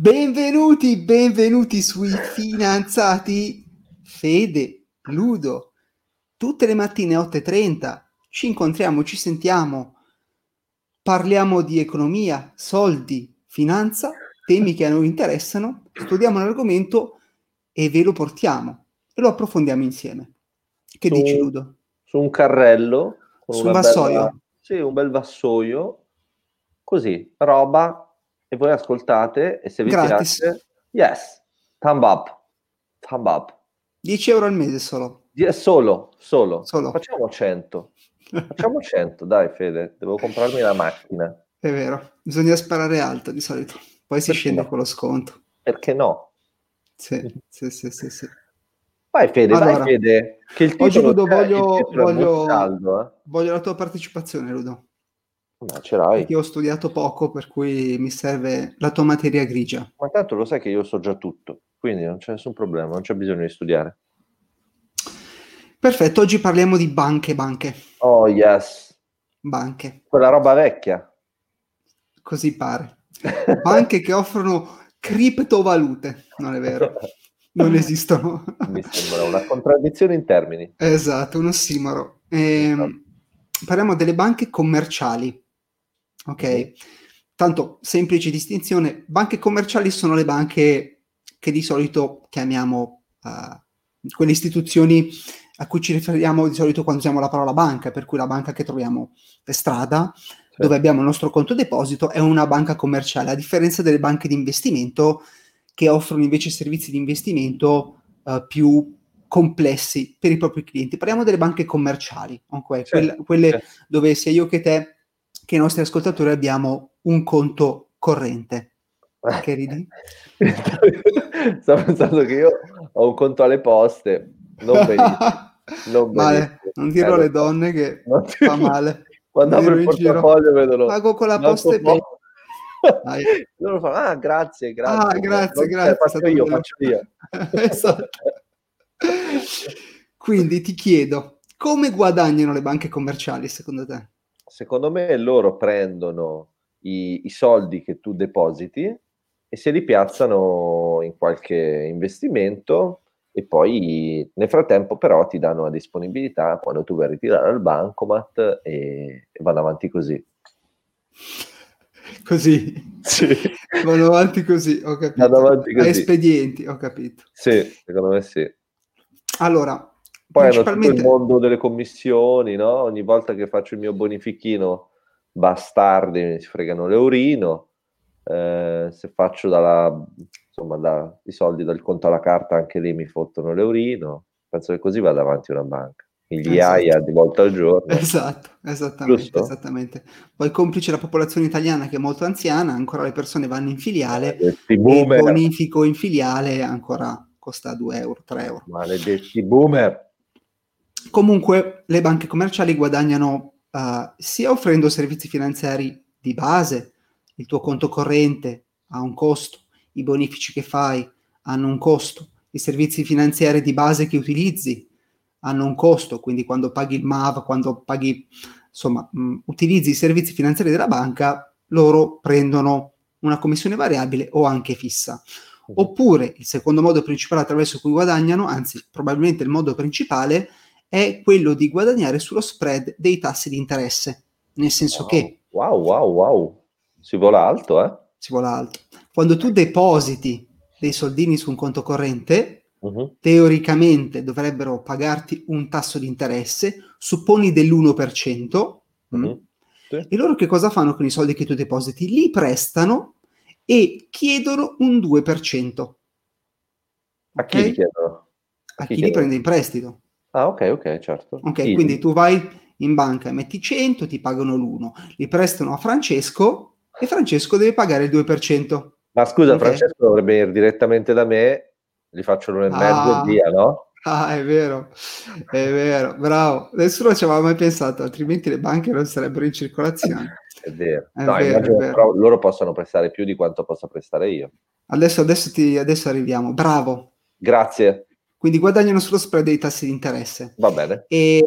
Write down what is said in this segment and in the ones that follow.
Benvenuti, benvenuti sui finanziati Fede, Ludo. Tutte le mattine 8.30 ci incontriamo, ci sentiamo, parliamo di economia, soldi, finanza, temi che a noi interessano, studiamo l'argomento e ve lo portiamo e lo approfondiamo insieme. Che su, dici Ludo? Su un carrello. Su un vassoio? Bella, sì, un bel vassoio. Così, roba e voi ascoltate e se vi Gratis. piace, yes, thumb up, thumb up. 10 euro al mese solo. Die- Solo, solo, Solo. Facciamo 100. Facciamo 100, dai Fede, devo comprarmi la macchina. È vero, bisogna sparare alto di solito, poi si Perché scende no? con lo sconto. Perché no? Sì, sì, sì, sì, sì. Vai Fede, Allora, vai Fede, che il oggi, titolo, Ludo, c'è, voglio- voglio- caldo, eh. Voglio la tua partecipazione, Ludo. Ma ce l'hai. Perché ho studiato poco, per cui mi serve la tua materia grigia. Ma tanto lo sai che io so già tutto, quindi non c'è nessun problema, non c'è bisogno di studiare. Perfetto, oggi parliamo di banche, banche, Oh yes, banche, quella roba vecchia. così pare. Banche che offrono criptovalute, non è vero, non esistono. Mi sembra una contraddizione in termini. Esatto, un ossimoro. Ehm, parliamo delle banche commerciali, ok? Tanto, semplice distinzione, banche commerciali sono le banche che di solito chiamiamo eh, quelle istituzioni a cui ci riferiamo di solito quando usiamo la parola banca, per cui la banca che troviamo per strada, dove abbiamo il nostro conto deposito, è una banca commerciale, a differenza delle banche di investimento che offrono invece servizi di investimento eh, più complessi per i propri clienti. Parliamo delle banche commerciali, ok? Certo, Quelle, quelle certo. dove sia io che te, che i nostri ascoltatori abbiamo un conto corrente. Che ridi? Stavo pensando che io ho un conto alle poste, non benissimo. Non male, non dirlo Eh, alle donne che Non fa male. Quando apro il portafoglio vedono Pago con la posta e pay. Loro fanno, ah, grazie, grazie. Ah, grazie, Non- grazie, eh, Faccio io, bello. faccio io. Esatto. Quindi ti chiedo, come guadagnano le banche commerciali secondo te? Secondo me loro prendono i, i soldi che tu depositi e se li piazzano in qualche investimento e poi nel frattempo però ti danno la disponibilità quando tu vai a ritirare al bancomat e, e vanno avanti così. Così, Sì, vanno avanti così, ho capito. vanno avanti A così. espedienti, ho capito. Sì, secondo me sì. Allora, Poi hanno tutto il mondo delle commissioni, no? Ogni volta che faccio il mio bonifichino, bastardi mi si fregano l'eurino. Eh, se faccio dalla, insomma, da, i soldi dal conto alla carta, anche lì mi fottono l'eurino. Penso che così vada avanti una banca. Migliaia Esatto. di volte al giorno. Esatto, esattamente, esattamente. Poi complice la popolazione italiana che è molto anziana, ancora le persone vanno in filiale Maledetti e il bonifico in filiale ancora costa 2 euro, 3 euro. Maledetti boomer. Comunque le banche commerciali guadagnano eh, sia offrendo servizi finanziari di base, il tuo conto corrente ha un costo, i bonifici che fai hanno un costo, i servizi finanziari di base che utilizzi hanno un costo, quindi quando paghi il MAV, quando paghi, insomma, mh, utilizzi i servizi finanziari della banca, loro prendono una commissione variabile o anche fissa. Oppure il secondo modo principale attraverso cui guadagnano, anzi probabilmente il modo principale, è quello di guadagnare sullo spread dei tassi di interesse, nel senso Wow. che Wow, wow, wow. Si vola alto, eh? si vola alto. Quando tu depositi dei soldini su un conto corrente, Mhm. teoricamente dovrebbero pagarti un tasso di interesse, supponi dell'1%, mm, Mhm. Sì. e loro che cosa fanno con i soldi che tu depositi? Li prestano e chiedono un 2%. A chi ok? li chiedono? A chi chi li prende in prestito. Ah, ok, ok, certo. Ok, Chi? quindi tu vai in banca, metti 100, ti pagano l'1, li prestano a Francesco e Francesco deve pagare il 2%. Ma scusa, Ok. Francesco dovrebbe venire direttamente da me, gli faccio l'uno e mezzo Ah. e via, no? Ah, è vero, è vero, bravo. Nessuno ci aveva mai pensato, altrimenti le banche non sarebbero in circolazione. È vero. È no, vero, è vero. però loro possono prestare più di quanto possa prestare io. Adesso, adesso, ti, adesso arriviamo, bravo. Grazie, Quindi guadagnano sullo spread dei tassi di interesse. va bene. E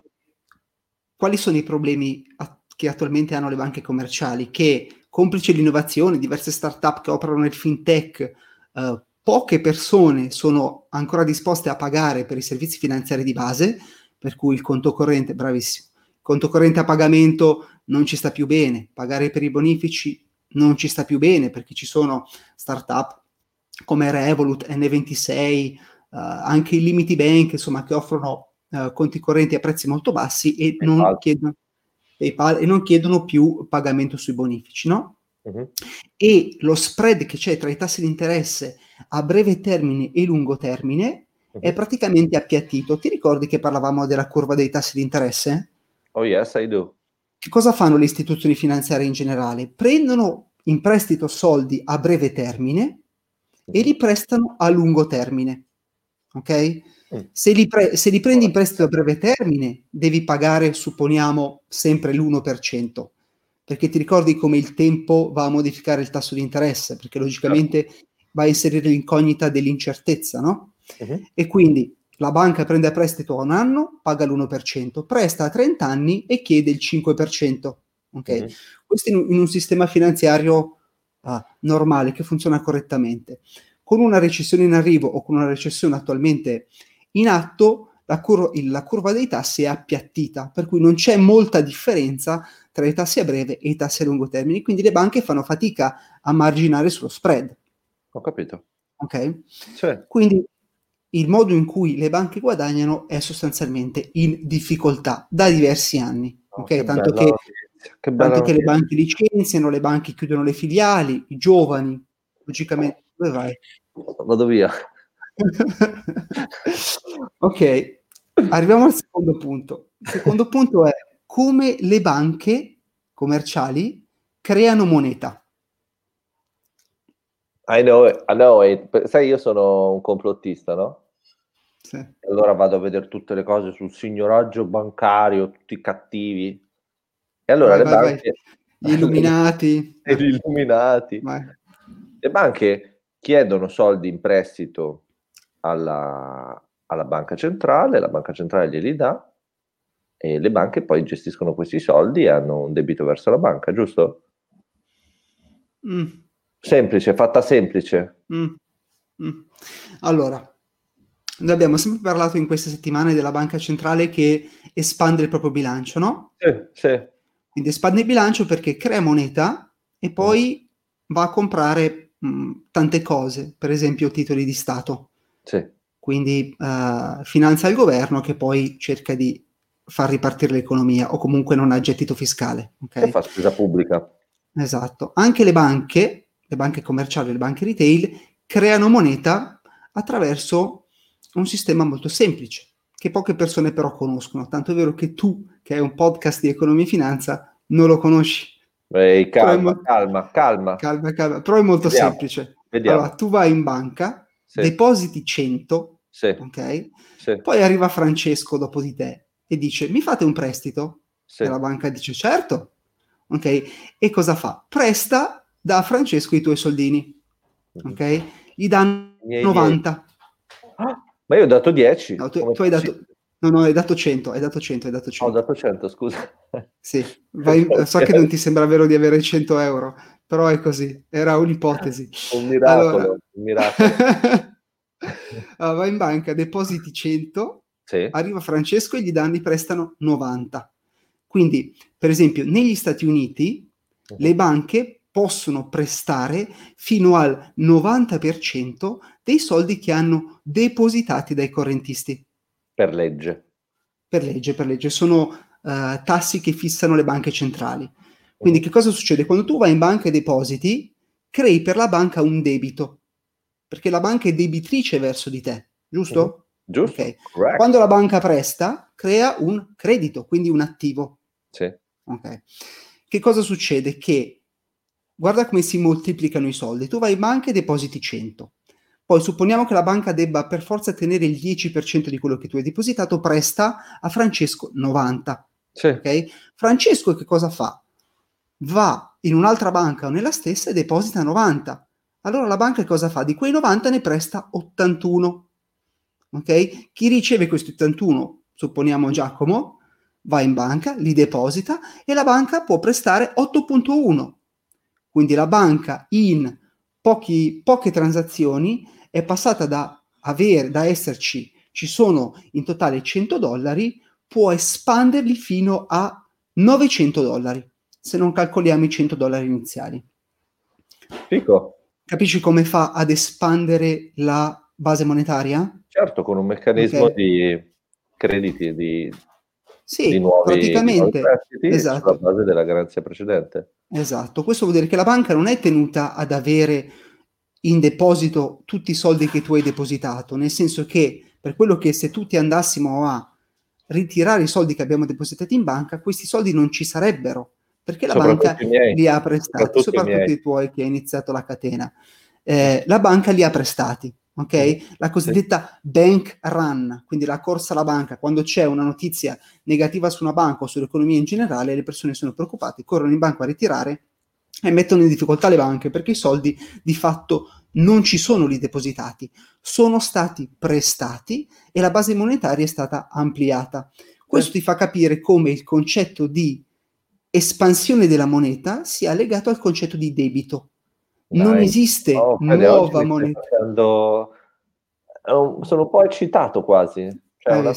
quali sono i problemi a- che attualmente hanno le banche commerciali? Che complice l'innovazione, diverse start-up che operano nel fintech, uh, poche persone sono ancora disposte a pagare per i servizi finanziari di base, per cui il conto corrente, bravissimo, il conto corrente a pagamento non ci sta più bene, pagare per i bonifici non ci sta più bene perché ci sono start-up come Revolut, N26, uh, anche i limiti bank, insomma, che offrono uh, conti correnti a prezzi molto bassi e non, chiedono, PayPal, e non chiedono più pagamento sui bonifici, no? Uh-huh. E lo spread che c'è tra i tassi di interesse a breve termine e lungo termine uh-huh. è praticamente appiattito. Ti ricordi che parlavamo della curva dei tassi di interesse? Oh yes, I do. Che cosa fanno le istituzioni finanziarie in generale? Prendono in prestito soldi a breve termine e li prestano a lungo termine. Ok? Se li, pre- se li prendi in prestito a breve termine, devi pagare, supponiamo, sempre l'1%, perché ti ricordi come il tempo va a modificare il tasso di interesse, perché logicamente certo. va a inserire l'incognita dell'incertezza, no? Uh-huh. E quindi la banca prende a prestito a un anno, paga l'1%, presta a 30 anni e chiede il 5%. Ok? Uh-huh. Questo in, in un sistema finanziario uh, normale che funziona correttamente. Con una recessione in arrivo o con una recessione attualmente in atto, la, cur- la curva dei tassi è appiattita, per cui non c'è molta differenza tra i tassi a breve e i tassi a lungo termine, quindi le banche fanno fatica a marginare sullo spread. Ho capito. Ok? Cioè. Quindi il modo in cui le banche guadagnano è sostanzialmente in difficoltà da diversi anni. Oh, okay? Tanto che che Tanto che le banche licenziano, le banche chiudono le filiali, i giovani, logicamente, dove vai? Vado via. ok, arriviamo al secondo punto. Il secondo punto è come le banche commerciali creano moneta. I know, I know it. Sai, io sono un complottista, no? Sì. Allora vado a vedere tutte le cose sul signoraggio bancario, tutti cattivi. E allora vai, le vai, banche... Vai. Gli illuminati. gli illuminati. Le banche chiedono soldi in prestito alla, alla banca centrale, la banca centrale glieli dà e le banche poi gestiscono questi soldi e hanno un debito verso la banca, giusto? Mm. Semplice, fatta semplice. Mm. Mm. Allora, noi abbiamo sempre parlato in queste settimane della banca centrale che espande il proprio bilancio, no? Sì, sì. Quindi espande il bilancio perché crea moneta e poi va a comprare mh, tante cose, per esempio titoli di Stato. Sì. Quindi uh, finanzia il governo che poi cerca di far ripartire l'economia o comunque non ha gettito fiscale. Okay? E fa spesa pubblica. Esatto. Anche le banche, le banche commerciali, le banche retail, creano moneta attraverso un sistema molto semplice che poche persone però conoscono, tanto è vero che tu, che hai un podcast di economia e finanza, non lo conosci. Ehi, calma, mo- calma, calma, calma, calma. Però è molto Vediamo. semplice. Vediamo. Allora, tu vai in banca, sì. depositi 100, sì. ok? Sì. Poi arriva Francesco dopo di te e dice, mi fate un prestito? E la banca dice, certo. Ok? E cosa fa? Presta da Francesco i tuoi soldini, mhm. ok? Gli danno 90. Ah ma io ho dato 10. No, tu, tu hai dato... No, no, hai dato 100, hai dato 100, hai dato 100. Ho dato 100, scusa. Sì, vai, so che non ti sembra vero di avere 100 euro, però è così, era un'ipotesi. Un miracolo, allora... un miracolo. allora, vai in banca, depositi 100, sì. arriva Francesco e gli danni prestano 90. Quindi, per esempio, negli Stati Uniti uh-huh. le banche possono prestare fino al 90% dei soldi che hanno depositati dai correntisti. Per legge. Per legge, per legge. Sono uh, tassi che fissano le banche centrali. Quindi che cosa succede? Quando tu vai in banca e depositi, crei per la banca un debito, perché la banca è debitrice verso di te, giusto? Uh-huh. Giusto. Okay. Quando la banca presta, crea un credito, quindi un attivo. Sì. Okay. Che cosa succede? Che guarda come si moltiplicano i soldi. Tu vai in banca e depositi 100. Poi supponiamo che la banca debba per forza tenere il 10% di quello che tu hai depositato, presta a Francesco 90. Sì. Okay? Francesco che cosa fa? Va in un'altra banca o nella stessa e deposita 90. Allora la banca cosa fa? Di quei 90 ne presta 81. Ok? Chi riceve questi 81, supponiamo Giacomo, va in banca, li deposita e la banca può prestare 8.1 Quindi la banca in pochi, poche transazioni è passata da, avere, da esserci, ci sono in totale 100 dollari, può espanderli fino a 900 dollari, se non calcoliamo i 100 dollari iniziali. Fico. Capisci come fa ad espandere la base monetaria? Certo, con un meccanismo okay. di crediti, di, sì, di nuovi, praticamente, di prestiti esatto. sulla base della garanzia precedente. Esatto, questo vuol dire che la banca non è tenuta ad avere in deposito tutti i soldi che tu hai depositato, nel senso che per quello che se tutti andassimo a ritirare i soldi che abbiamo depositati in banca, questi soldi non ci sarebbero, perché la banca li ha prestati, soprattutto, soprattutto i, i tuoi che hai iniziato la catena. Eh, la banca li ha prestati, ok? La cosiddetta bank run, quindi la corsa alla banca, quando c'è una notizia negativa su una banca o sull'economia in generale, le persone sono preoccupate, corrono in banca a ritirare e mettono in difficoltà le banche perché i soldi di fatto non ci sono lì depositati, sono stati prestati e la base monetaria è stata ampliata. Questo ti fa capire come il concetto di espansione della moneta sia legato al concetto di debito. Dai, non esiste no, nuova moneta. Facendo... Sono un po' eccitato quasi. Cioè.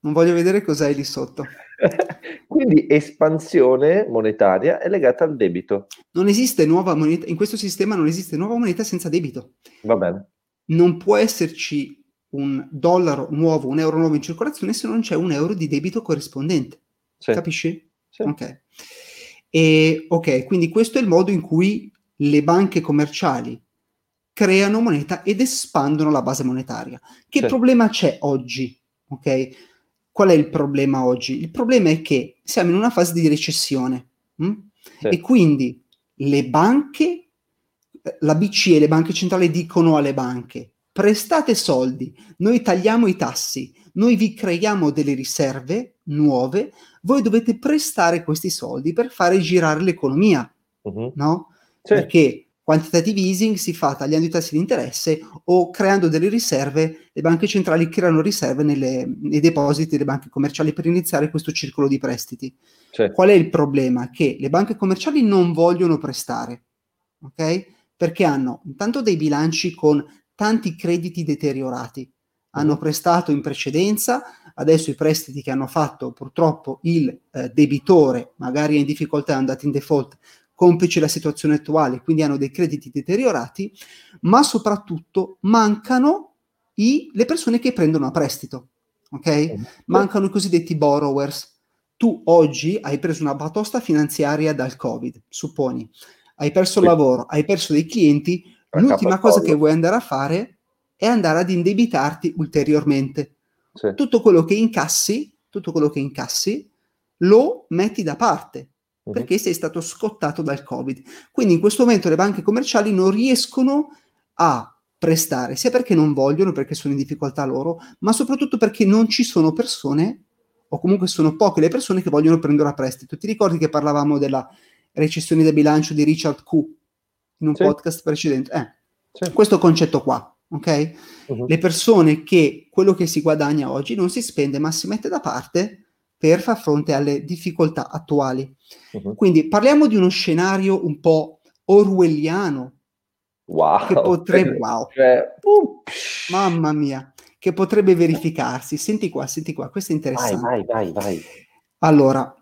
Non voglio vedere cos'hai lì sotto. Quindi espansione monetaria è legata al debito. Non esiste nuova moneta, in questo sistema non esiste nuova moneta senza debito. Va bene. Non può esserci un dollaro nuovo, un euro nuovo in circolazione se non c'è un euro di debito corrispondente. Sì. Capisci? Sì. Ok. E, ok, quindi questo è il modo in cui le banche commerciali creano moneta ed espandono la base monetaria. Che sì. problema c'è oggi? Ok? Qual è il problema oggi? Il problema è che siamo in una fase di recessione hm? sì. e quindi le banche, la BCE, le banche centrali dicono alle banche prestate soldi, noi tagliamo i tassi, noi vi creiamo delle riserve nuove, voi dovete prestare questi soldi per fare girare l'economia, uh-huh. no? Sì. Perché quantitative easing si fa tagliando i tassi di interesse o creando delle riserve, le banche centrali creano riserve nelle, nei depositi delle banche commerciali per iniziare questo circolo di prestiti. Sì. Qual è il problema? Che le banche commerciali non vogliono prestare, ok? Perché hanno intanto dei bilanci con tanti crediti deteriorati. Hanno mm-hmm. prestato in precedenza, adesso i prestiti che hanno fatto purtroppo il eh, debitore, magari è in difficoltà, è andato in default, complice la situazione attuale, quindi hanno dei crediti deteriorati, ma soprattutto mancano i, le persone che prendono a prestito, ok? Mancano i cosiddetti borrowers. Tu oggi hai preso una batosta finanziaria dal Covid, supponi, hai perso il lavoro, hai perso dei clienti, l'ultima cosa che vuoi andare a fare è andare ad indebitarti ulteriormente. Sì. Tutto quello che incassi, tutto quello che incassi, lo metti da parte uh-huh. perché sei stato scottato dal Covid. Quindi in questo momento le banche commerciali non riescono a prestare, sia perché non vogliono, perché sono in difficoltà loro, ma soprattutto perché non ci sono persone, o comunque sono poche le persone che vogliono prendere a prestito. Ti ricordi che parlavamo della recessione del bilancio di Richard Q in un sì. podcast precedente? Eh, sì. questo concetto qua, ok? Uh-huh. Le persone che quello che si guadagna oggi non si spende, ma si mette da parte per far fronte alle difficoltà attuali. Uh-huh. Quindi parliamo di uno scenario un po' orwelliano. Wow. Che potrebbe, wow. Cioè, Mamma mia, che potrebbe verificarsi. Senti qua, senti qua, questo è interessante. Vai, vai, vai, vai. Allora,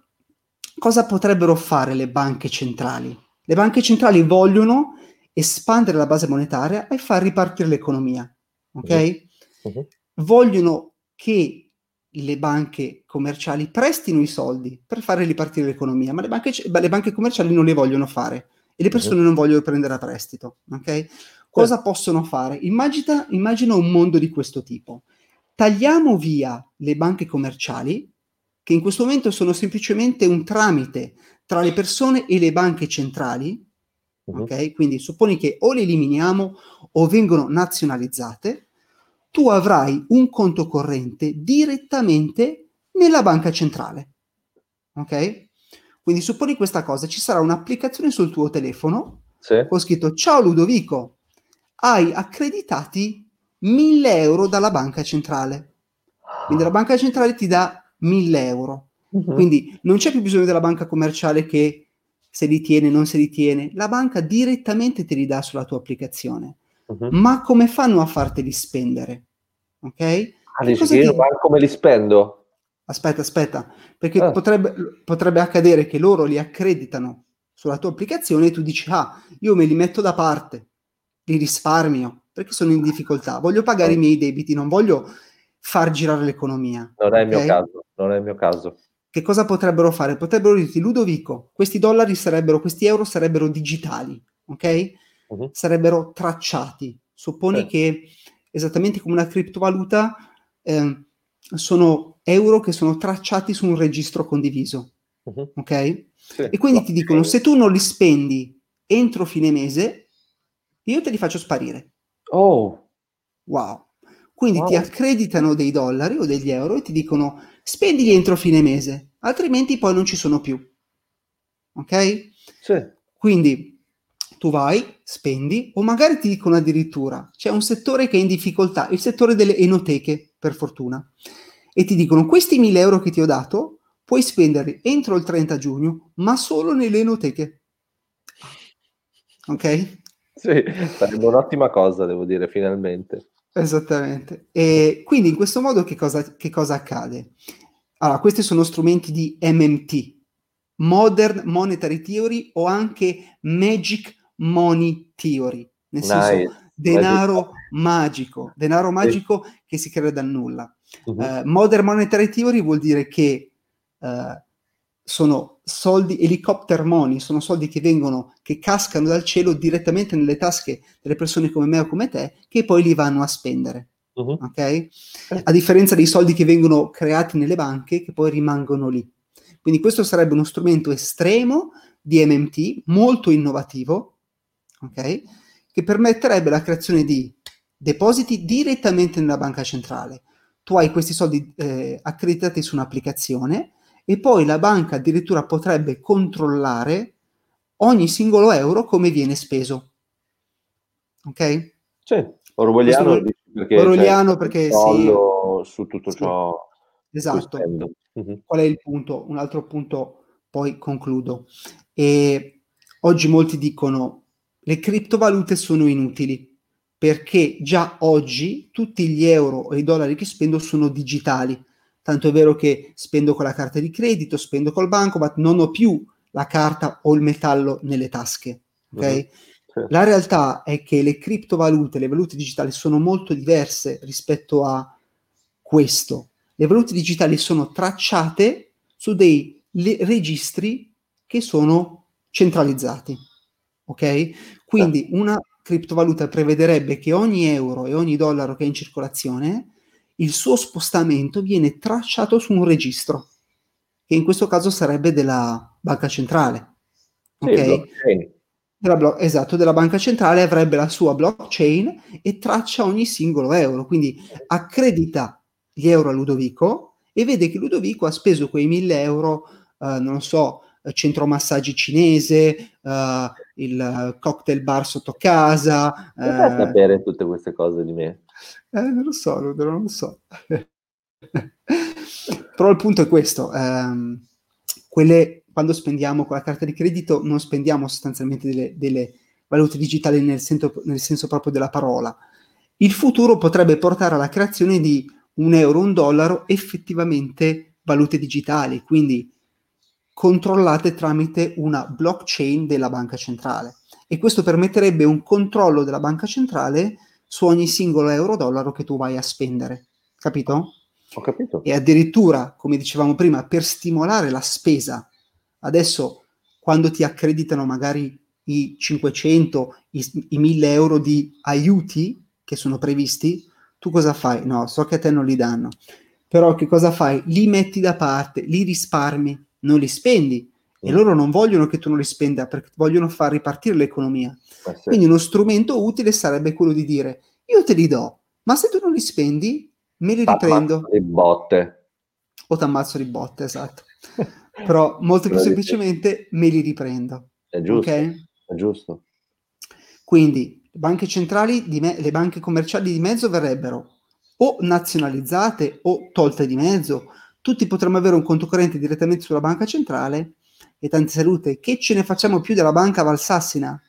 cosa potrebbero fare le banche centrali? Le banche centrali vogliono espandere la base monetaria e far ripartire l'economia, ok? Uh-huh. Uh-huh. Vogliono che le banche commerciali prestino i soldi per fare ripartire l'economia, ma le banche, le banche commerciali non le vogliono fare e le persone non vogliono prendere a prestito. Okay? Cosa possono fare? Immagina, immagina un mondo di questo tipo. Tagliamo via le banche commerciali, che in questo momento sono semplicemente un tramite tra le persone e le banche centrali, uh-huh. ok? Quindi supponi che o le eliminiamo o vengono nazionalizzate, tu avrai un conto corrente direttamente nella banca centrale. Ok? Quindi supponi questa cosa, ci sarà un'applicazione sul tuo telefono sì. con scritto ciao Ludovico, hai accreditati 1000 euro dalla banca centrale. Quindi la banca centrale ti dà 1000 euro. Uh-huh. Quindi non c'è più bisogno della banca commerciale che se li tiene, non se li tiene, la banca direttamente te li dà sulla tua applicazione. Mhm. Ma come fanno a farteli spendere? Ok? Ah, Che dici ti- come li spendo? Aspetta, aspetta, perché Ah. potrebbe, potrebbe accadere che loro li accreditano sulla tua applicazione e tu dici, ah, io me li metto da parte, li risparmio, perché sono in difficoltà, voglio pagare i miei debiti, non voglio far girare l'economia. Non è il mio ok? caso, non è il mio caso. Che cosa potrebbero fare? Potrebbero dirti, Ludovico, questi dollari sarebbero, questi euro sarebbero digitali, ok? Mhm. Sarebbero tracciati. Supponi Sì. che esattamente come una criptovaluta ehm, sono euro che sono tracciati su un registro condiviso, Mhm. ok? Sì. E quindi ti dicono, se tu non li spendi entro fine mese, io te li faccio sparire. Oh, Wow. Quindi ti Wow. accreditano dei dollari o degli euro e ti dicono spendili entro fine mese, altrimenti poi non ci sono più. Ok? sì. Quindi tu vai, spendi, o magari ti dicono addirittura c'è un settore che è in difficoltà, il settore delle enoteche, per fortuna, e ti dicono questi 1000 euro che ti ho dato puoi spenderli entro il 30 giugno, ma solo nelle enoteche. Ok? Sì, sarebbe un'ottima cosa, devo dire, finalmente. Esattamente. E quindi in questo modo che cosa, che cosa accade? Allora, questi sono strumenti di MMT, Modern Monetary Theory o anche Magic Money Theory, nel senso Nice. denaro magico, denaro magico che si crea dal nulla. Mhm. Eh, modern Monetary Theory vuol dire che eh, sono soldi, helicopter money, sono soldi che vengono, che cascano dal cielo direttamente nelle tasche delle persone come me o come te, che poi li vanno a spendere. Mhm. Ok? A differenza dei soldi che vengono creati nelle banche, che poi rimangono lì. Quindi questo sarebbe uno strumento estremo di MMT, molto innovativo, ok? Che permetterebbe la creazione di depositi direttamente nella banca centrale. Tu hai questi soldi eh, accreditati su un'applicazione e poi la banca addirittura potrebbe controllare ogni singolo euro come viene speso. Ok? Sì, orwelliano Questo- perché orwelliano c'è perché sì. su tutto Sì. ciò cui Esatto. Mhm. Qual è il punto? Un altro punto, poi concludo. E oggi molti dicono le criptovalute sono inutili perché già oggi tutti gli euro e i dollari che spendo sono digitali. Tanto è vero che spendo con la carta di credito, spendo col banco, ma non ho più la carta o il metallo nelle tasche. Ok? Mhm. Sì. La realtà è che le criptovalute, le valute digitali sono molto diverse rispetto a questo. Le valute digitali sono tracciate su dei registri che sono centralizzati. Ok? Quindi una criptovaluta prevederebbe che ogni euro e ogni dollaro che è in circolazione, il suo spostamento viene tracciato su un registro, che in questo caso sarebbe della banca centrale. Sì, Ok? blockchain. della blo- esatto, della banca centrale avrebbe la sua blockchain e traccia ogni singolo euro, quindi accredita gli euro a Ludovico e vede che Ludovico ha speso quei 1000 euro, eh, non so, eh, centro massaggi cinese, eh, il eh, cocktail bar sotto casa. Come fai a eh, sapere tutte queste cose di me? eh, non lo so, non lo so. Però il punto è questo, ehm, quelle, quando spendiamo con la carta di credito non spendiamo sostanzialmente delle, delle valute digitali nel senso, nel senso proprio della parola. Il futuro potrebbe portare alla creazione di un euro, un dollaro effettivamente valute digitali, quindi controllate tramite una blockchain della banca centrale. E questo permetterebbe un controllo della banca centrale su ogni singolo euro o dollaro che tu vai a spendere. Capito? Ho capito. E addirittura, come dicevamo prima, per stimolare la spesa, adesso quando ti accreditano magari i 500, i, i 1000 euro di aiuti che sono previsti, tu cosa fai? No, so che a te non li danno, però che cosa fai? Li metti da parte, li risparmi, non li spendi e Mm. loro non vogliono che tu non li spenda perché vogliono far ripartire l'economia. Eh sì. Quindi uno strumento utile sarebbe quello di dire io te li do, ma se tu non li spendi, me li riprendo Le botte. o ti ammazzo di botte, esatto. Però molto più di- semplicemente me li riprendo. È giusto, Ok? è giusto. Quindi le banche centrali, di me- le banche commerciali di mezzo verrebbero o nazionalizzate o tolte di mezzo. Tutti potremmo avere un conto corrente direttamente sulla banca centrale e tante salute. Che ce ne facciamo più della banca Valsassina?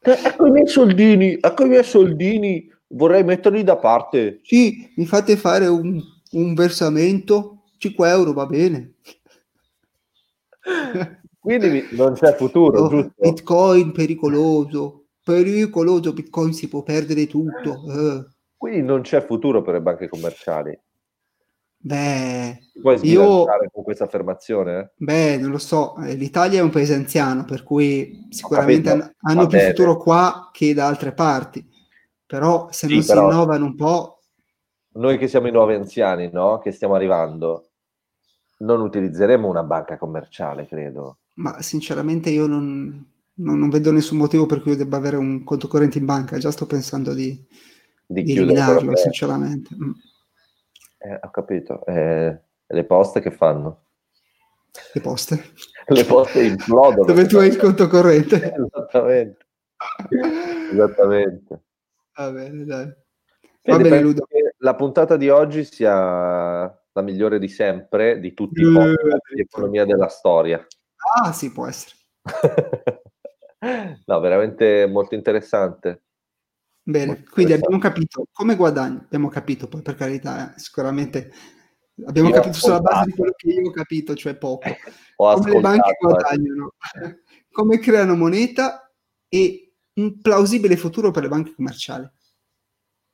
Ecco i miei soldini, ecco i miei soldini, vorrei metterli da parte. Sì, mi fate fare un, un versamento, 5 euro va bene. Quindi non c'è futuro, oh, giusto? Bitcoin pericoloso, pericoloso, Bitcoin si può perdere tutto. Eh. Quindi non c'è futuro per le banche commerciali. Beh, puoi io con questa affermazione? Beh, non lo so, eh, l'Italia è un paese anziano, per cui sicuramente hanno, hanno più bene. futuro qua che da altre parti. Però se sì, non però, si innovano un po'... Noi che siamo i nuovi anziani, no? Che stiamo arrivando, non utilizzeremo una banca commerciale, credo. Ma sinceramente io non, non, non vedo nessun motivo per cui io debba avere un conto corrente in banca, già sto pensando di, di, di eliminarlo, sinceramente. Mm. Eh, ho capito. Eh, le poste che fanno? Le poste? le poste implodono. Dove tu hai il conto corrente. Esattamente. Esattamente. Va bene, dai. Va bene, Ludo. la puntata di oggi sia la migliore di sempre, di tutti i podcast di economia della storia. Ah, sì, può essere. no, veramente molto interessante. Bene, quindi abbiamo capito come guadagni, abbiamo capito poi per carità, eh, sicuramente abbiamo io capito sulla base di quello che io ho capito, cioè poco. come le banche eh. guadagnano, come creano moneta e un plausibile futuro per le banche commerciali.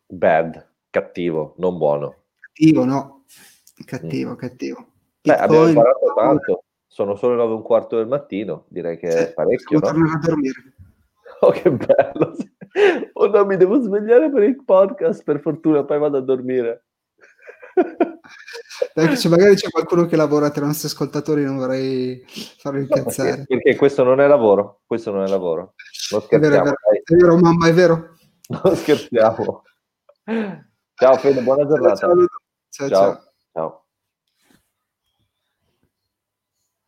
Bad, cattivo, non buono. Cattivo, no. Cattivo, mm. cattivo. Beh, abbiamo imparato tanto. Sono solo le 9 e un quarto del mattino, direi che è parecchio. Devo no? tornare a dormire. Oh, che bello! Oh no, mi devo svegliare per il podcast, per fortuna, poi vado a dormire. Dai, cioè, magari c'è qualcuno che lavora tra i nostri ascoltatori, non vorrei farlo incazzare. No, perché, perché, questo non è lavoro, questo non è lavoro. Non è vero, è vero, è vero, mamma, è vero. Non scherziamo. Ciao Fede, buona giornata. Ciao, ciao. ciao. ciao.